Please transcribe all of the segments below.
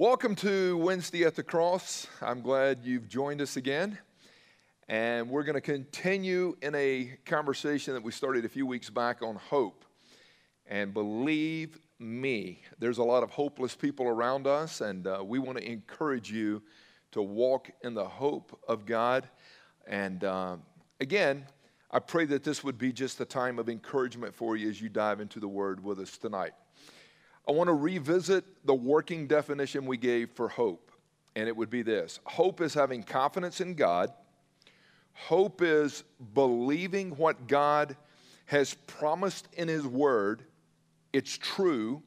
Welcome to Wednesday at the Cross. I'm glad you've joined us again. And we're going to continue in a conversation that we started a few weeks back on hope. And believe me, there's a lot of hopeless people around us, and uh, we want to encourage you to walk in the hope of God. And uh, again, I pray that this would be just a time of encouragement for you as you dive into the Word with us tonight. I want to revisit the working definition we gave for hope, and it would be this. Hope is having confidence in God, hope is believing what God has promised in His Word, it's true.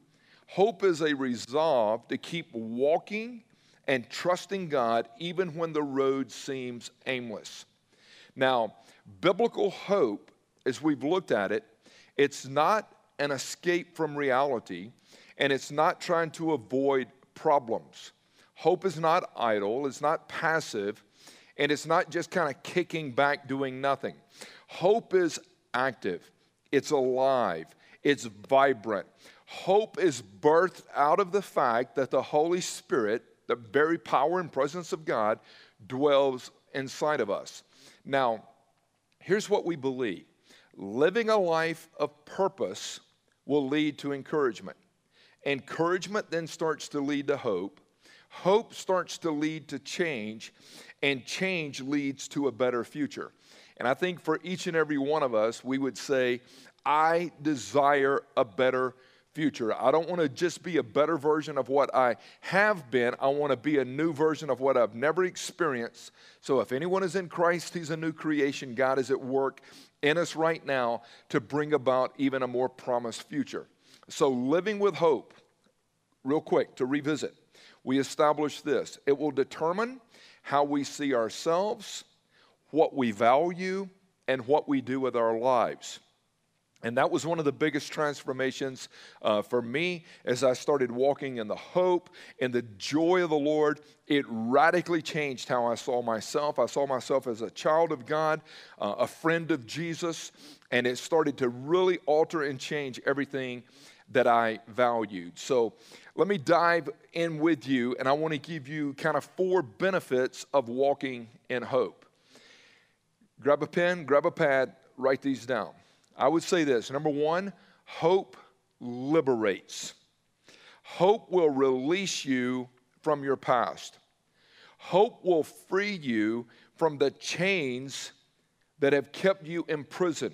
Hope is a resolve to keep walking and trusting God even when the road seems aimless. Now, biblical hope, as we've looked at it, it's not an escape from reality and it's not trying to avoid problems. Hope is not idle, it's not passive, and it's not just kind of kicking back doing nothing. Hope is active, it's alive, it's vibrant. Hope is birthed out of the fact that the Holy Spirit, the very power and presence of God, dwells inside of us. Now, here's what we believe living a life of purpose will lead to encouragement. Encouragement then starts to lead to hope. Hope starts to lead to change, and change leads to a better future. And I think for each and every one of us, we would say, I desire a better future. I don't want to just be a better version of what I have been. I want to be a new version of what I've never experienced. So if anyone is in Christ, he's a new creation. God is at work in us right now to bring about even a more promised future. So, living with hope, real quick to revisit, we established this it will determine how we see ourselves, what we value, and what we do with our lives. And that was one of the biggest transformations uh, for me as I started walking in the hope and the joy of the Lord. It radically changed how I saw myself. I saw myself as a child of God, uh, a friend of Jesus, and it started to really alter and change everything that I valued. So let me dive in with you, and I want to give you kind of four benefits of walking in hope. Grab a pen, grab a pad, write these down. I would say this number one, hope liberates. Hope will release you from your past. Hope will free you from the chains that have kept you in prison.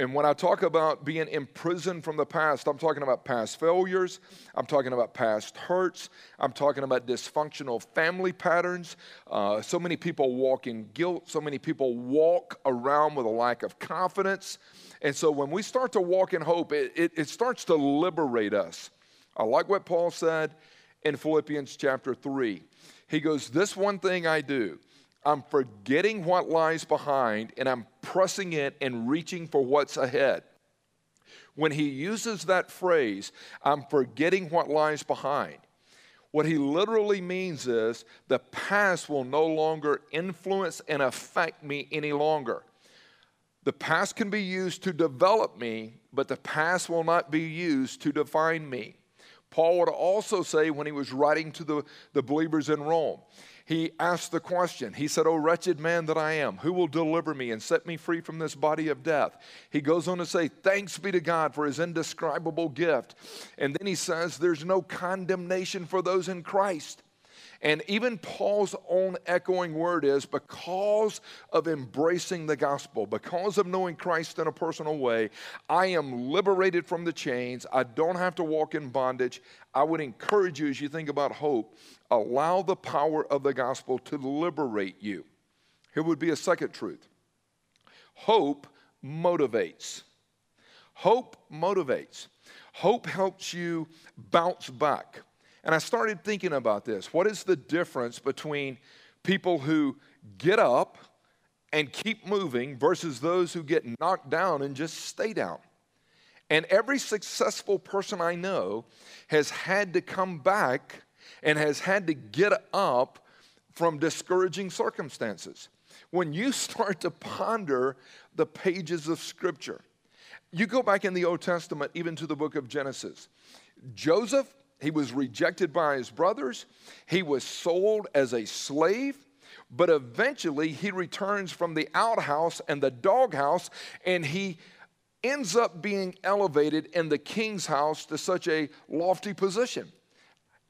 And when I talk about being imprisoned from the past, I'm talking about past failures, I'm talking about past hurts, I'm talking about dysfunctional family patterns. Uh, so many people walk in guilt, so many people walk around with a lack of confidence. And so when we start to walk in hope, it, it, it starts to liberate us. I like what Paul said in Philippians chapter 3. He goes, This one thing I do I'm forgetting what lies behind and I'm pressing it and reaching for what's ahead. When he uses that phrase, I'm forgetting what lies behind, what he literally means is the past will no longer influence and affect me any longer. The past can be used to develop me, but the past will not be used to define me. Paul would also say when he was writing to the, the believers in Rome, he asked the question. He said, O wretched man that I am, who will deliver me and set me free from this body of death? He goes on to say, Thanks be to God for his indescribable gift. And then he says, There's no condemnation for those in Christ. And even Paul's own echoing word is because of embracing the gospel, because of knowing Christ in a personal way, I am liberated from the chains. I don't have to walk in bondage. I would encourage you as you think about hope, allow the power of the gospel to liberate you. Here would be a second truth hope motivates. Hope motivates. Hope helps you bounce back. And I started thinking about this. What is the difference between people who get up and keep moving versus those who get knocked down and just stay down? And every successful person I know has had to come back and has had to get up from discouraging circumstances. When you start to ponder the pages of Scripture, you go back in the Old Testament, even to the book of Genesis. Joseph He was rejected by his brothers. He was sold as a slave. But eventually, he returns from the outhouse and the doghouse, and he ends up being elevated in the king's house to such a lofty position.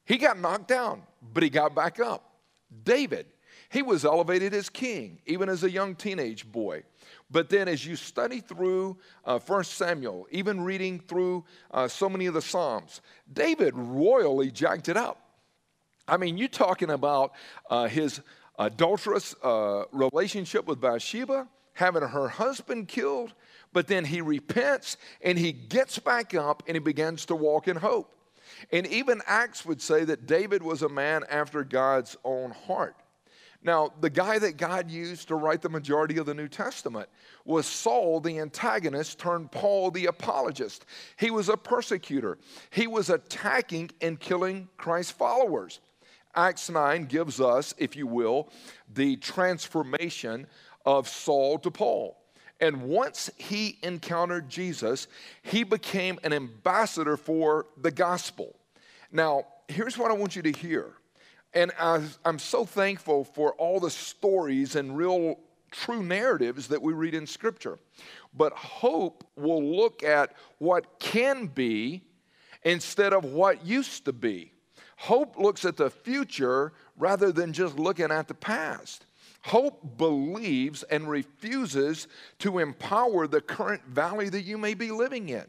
He got knocked down, but he got back up. David, he was elevated as king, even as a young teenage boy. But then, as you study through uh, 1 Samuel, even reading through uh, so many of the Psalms, David royally jacked it up. I mean, you're talking about uh, his adulterous uh, relationship with Bathsheba, having her husband killed, but then he repents and he gets back up and he begins to walk in hope. And even Acts would say that David was a man after God's own heart. Now, the guy that God used to write the majority of the New Testament was Saul, the antagonist, turned Paul, the apologist. He was a persecutor, he was attacking and killing Christ's followers. Acts 9 gives us, if you will, the transformation of Saul to Paul. And once he encountered Jesus, he became an ambassador for the gospel. Now, here's what I want you to hear. And I, am so thankful for all the stories and real true narratives that we read in Scripture. But hope will look at what can be instead of what used to be. Hope looks at the future rather than just looking at the past. Hope believes and refuses to empower the current valley that you may be living in.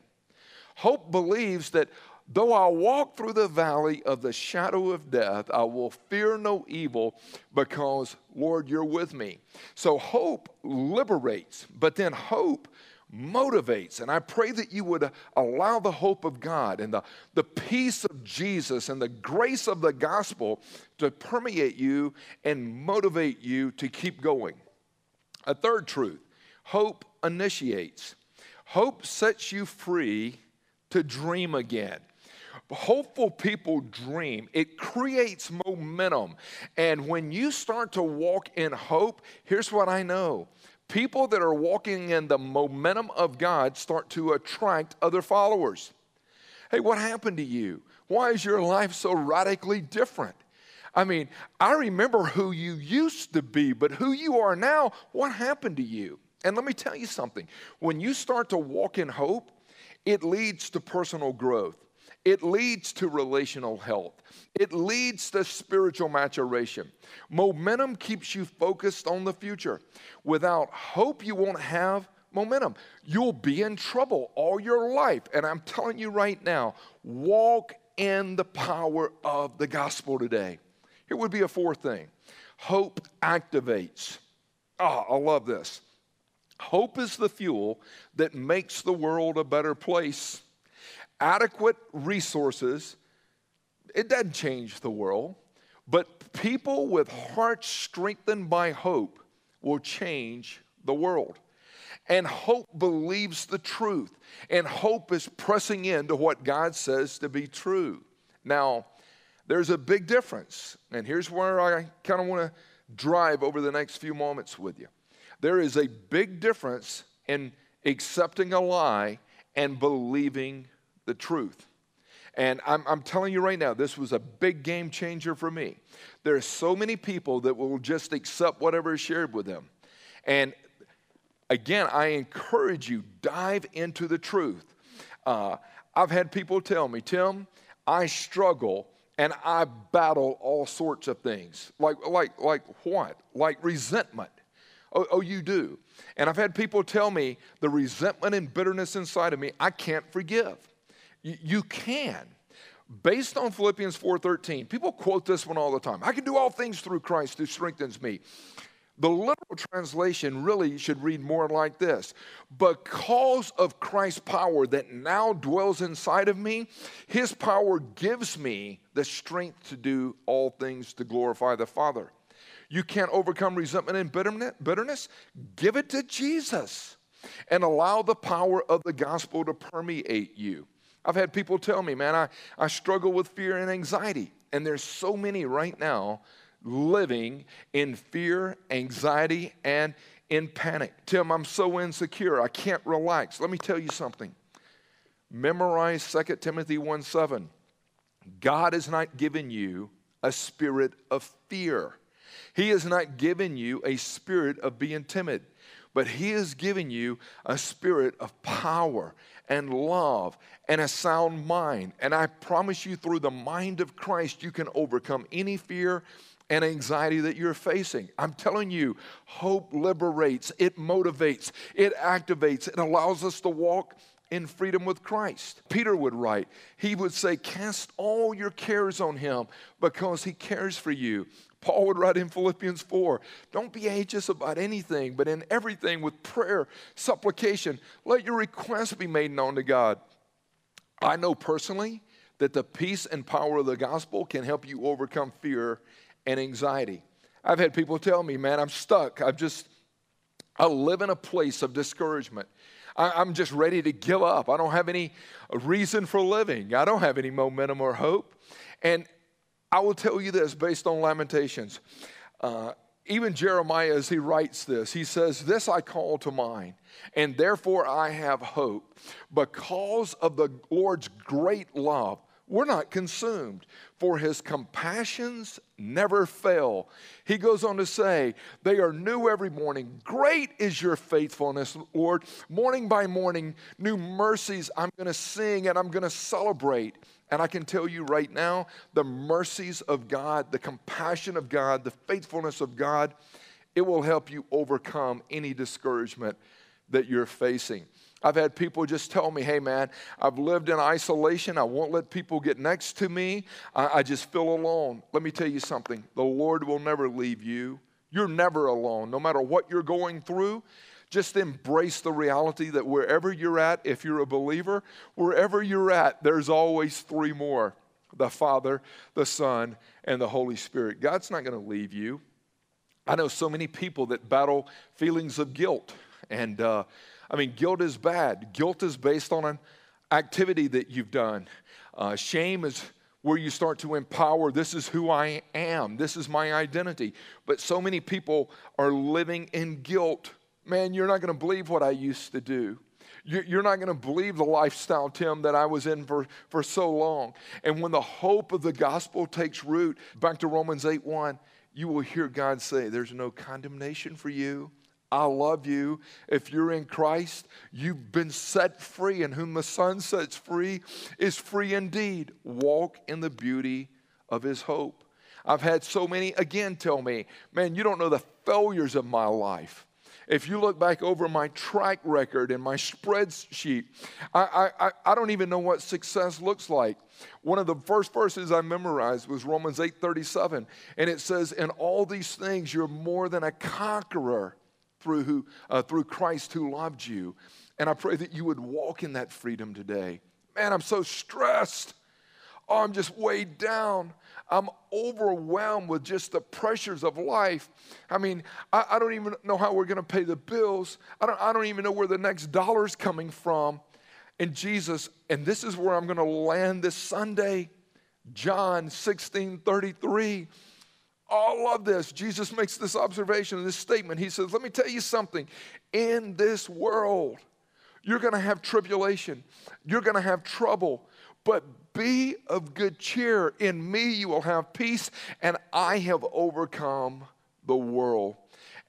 Hope believes that though I walk through the valley of the shadow of death, I will fear no evil because, Lord, you're with me. So hope liberates, but then hope motivates. And I pray that you would allow the hope of God and the, the peace of Jesus and the grace of the gospel to permeate you and motivate you to keep going. A third truth hope initiates, hope sets you free to dream again. Hopeful people dream. It creates momentum. And when you start to walk in hope, here's what I know people that are walking in the momentum of God start to attract other followers. Hey, what happened to you? Why is your life so radically different? I mean, I remember who you used to be, but who you are now, what happened to you? And let me tell you something when you start to walk in hope, it leads to personal growth. It leads to relational health. It leads to spiritual maturation. Momentum keeps you focused on the future. Without hope, you won't have momentum. You'll be in trouble all your life. And I'm telling you right now, walk in the power of the gospel today. Here would be a fourth thing hope activates. Oh, I love this. Hope is the fuel that makes the world a better place adequate resources, it doesn't change the world, but people with hearts strengthened by hope will change the world. And hope believes the truth, and hope is pressing into what God says to be true. Now, there's a big difference, and here's where I kind of want to drive over the next few moments with you. There is a big difference in accepting a lie and believing the truth. And I'm, I'm, telling you right now, this was a big game changer for me. There are so many people that will just accept whatever is shared with them. And again, I encourage you, dive into the truth. Uh, I've had people tell me, Tim, I struggle and I battle all sorts of things. Like, like, like what? Like resentment. Oh, oh, you do. And I've had people tell me the resentment and bitterness inside of me, I can't forgive. You can. Based on Philippians 4:13, people quote this one all the time. I can do all things through Christ who strengthens me. The literal translation really should read more like this Because of Christ's power that now dwells inside of me, his power gives me the strength to do all things to glorify the Father. You can't overcome resentment and bitterness? Give it to Jesus and allow the power of the gospel to permeate you. I've had people tell me, man, I, I struggle with fear and anxiety. And there's so many right now living in fear, anxiety, and in panic. Tim, I'm so insecure. I can't relax. Let me tell you something. Memorize 2 Timothy 1 7. God has not given you a spirit of fear. He has not given you a spirit of being timid, but He has given you a spirit of power and love and a sound mind. And I promise you, through the mind of Christ, you can overcome any fear and anxiety that you're facing. I'm telling you, hope liberates, it motivates, it activates, it allows us to walk in freedom with Christ. Peter would write, he would say, Cast all your cares on him because he cares for you. Paul would write in Philippians 4 Don't be anxious about anything, but in everything with prayer, supplication, let your requests be made known to God. I know personally that the peace and power of the gospel can help you overcome fear and anxiety. I've had people tell me, man, I'm stuck. I'm just, I live in a place of discouragement. I, am just ready to give up. I don't have any reason for living. I don't have any momentum or hope. And I will tell you this based on Lamentations. Uh, even Jeremiah, as he writes this, he says, This I call to mind, and therefore I have hope. Because of the Lord's great love, we're not consumed, for his compassions never fail. He goes on to say, They are new every morning. Great is your faithfulness, Lord. Morning by morning, new mercies I'm going to sing and I'm going to celebrate. And I can tell you right now, the mercies of God, the compassion of God, the faithfulness of God, it will help you overcome any discouragement that you're facing. I've had people just tell me, hey man, I've lived in isolation. I won't let people get next to me. I, I, just feel alone. Let me tell you something the Lord will never leave you. You're never alone. No matter what you're going through, just embrace the reality that wherever you're at, if you're a believer, wherever you're at, there's always three more the Father, the Son, and the Holy Spirit. God's not going to leave you. I know so many people that battle feelings of guilt and, uh, I mean, guilt is bad. Guilt is based on an activity that you've done. Uh, shame is where you start to empower this is who I am, this is my identity. But so many people are living in guilt. Man, you're not going to believe what I used to do. You're not going to believe the lifestyle, Tim, that I was in for, for so long. And when the hope of the gospel takes root, back to Romans 8 1, you will hear God say, There's no condemnation for you I love you. If you're in Christ, you've been set free, and whom the Son sets free is free indeed. Walk in the beauty of His hope. I've had so many again tell me, man, you don't know the failures of my life. If you look back over my track record and my spreadsheet, I, I, I don't even know what success looks like. One of the first verses I memorized was Romans 8:37, and it says, "In all these things you're more than a conqueror through, who, uh, through Christ who loved you. And I pray that you would walk in that freedom today. Man, I'm so stressed. Oh, I'm just weighed down. I'm overwhelmed with just the pressures of life. I mean, I, I don't even know how we're going to pay the bills. I don't, I don't even know where the next dollar's coming from. And Jesus, and this is where I'm going to land this Sunday. John 16 33 all of this. Jesus makes this observation, and this statement. He says, Let me tell you something. In this world, you're going to have tribulation, you're going to have trouble, but be of good cheer. In me, you will have peace, and I have overcome the world.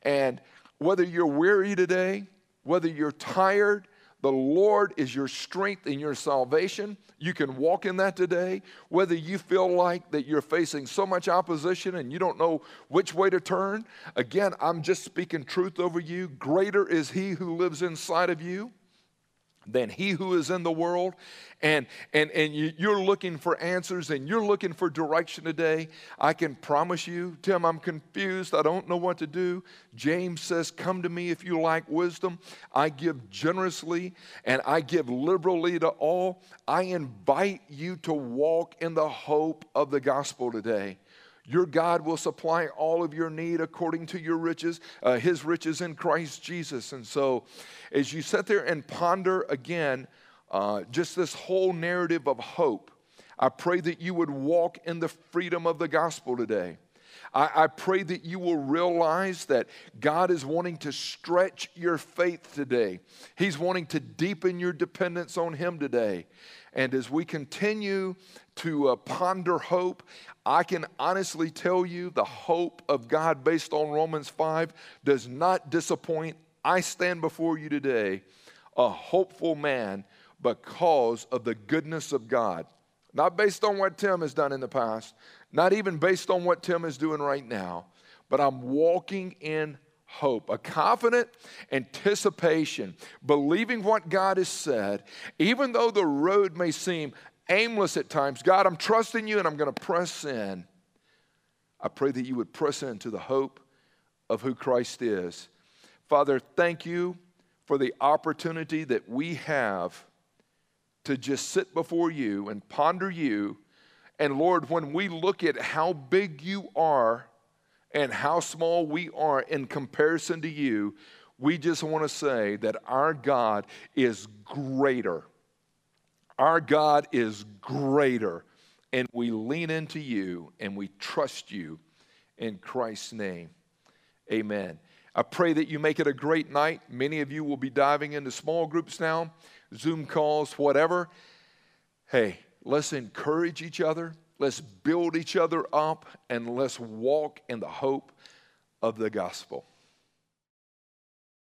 And whether you're weary today, whether you're tired, the Lord is your strength and your salvation. You can walk in that today. Whether you feel like that you're facing so much opposition and you don't know which way to turn, again, I'm just speaking truth over you. Greater is He who lives inside of you than he who is in the world. And and and you, you're looking for answers and you're looking for direction today. I can promise you tim i'm confused. I don't know what to do. James says come to me if you like wisdom. I give generously and i give liberally to all. I invite you to walk in the hope of the gospel today your God will supply all of your need according to your riches, uh, his riches in Christ Jesus. And so, as you sit there and ponder again uh, just this whole narrative of hope, I pray that you would walk in the freedom of the gospel today. I, I, pray that you will realize that God is wanting to stretch your faith today. He's wanting to deepen your dependence on Him today. And as we continue to uh, ponder hope, I can honestly tell you the hope of God based on Romans 5 does not disappoint. I stand before you today a hopeful man because of the goodness of God. Not based on what Tim has done in the past, not even based on what Tim is doing right now, but I'm walking in hope, a confident anticipation, believing what God has said, even though the road may seem aimless at times. God, I'm trusting you and I'm going to press in. I pray that you would press into the hope of who Christ is. Father, thank you for the opportunity that we have to just sit before you and ponder you. And Lord, when we look at how big you are and how small we are in comparison to you, we just want to say that our God is greater. Our God is greater. And we lean into you and we trust you in Christ's name. Amen. I pray that you make it a great night. Many of you will be diving into small groups now, Zoom calls, whatever. Hey, let's encourage each other. Let's build each other up and let's walk in the hope of the gospel.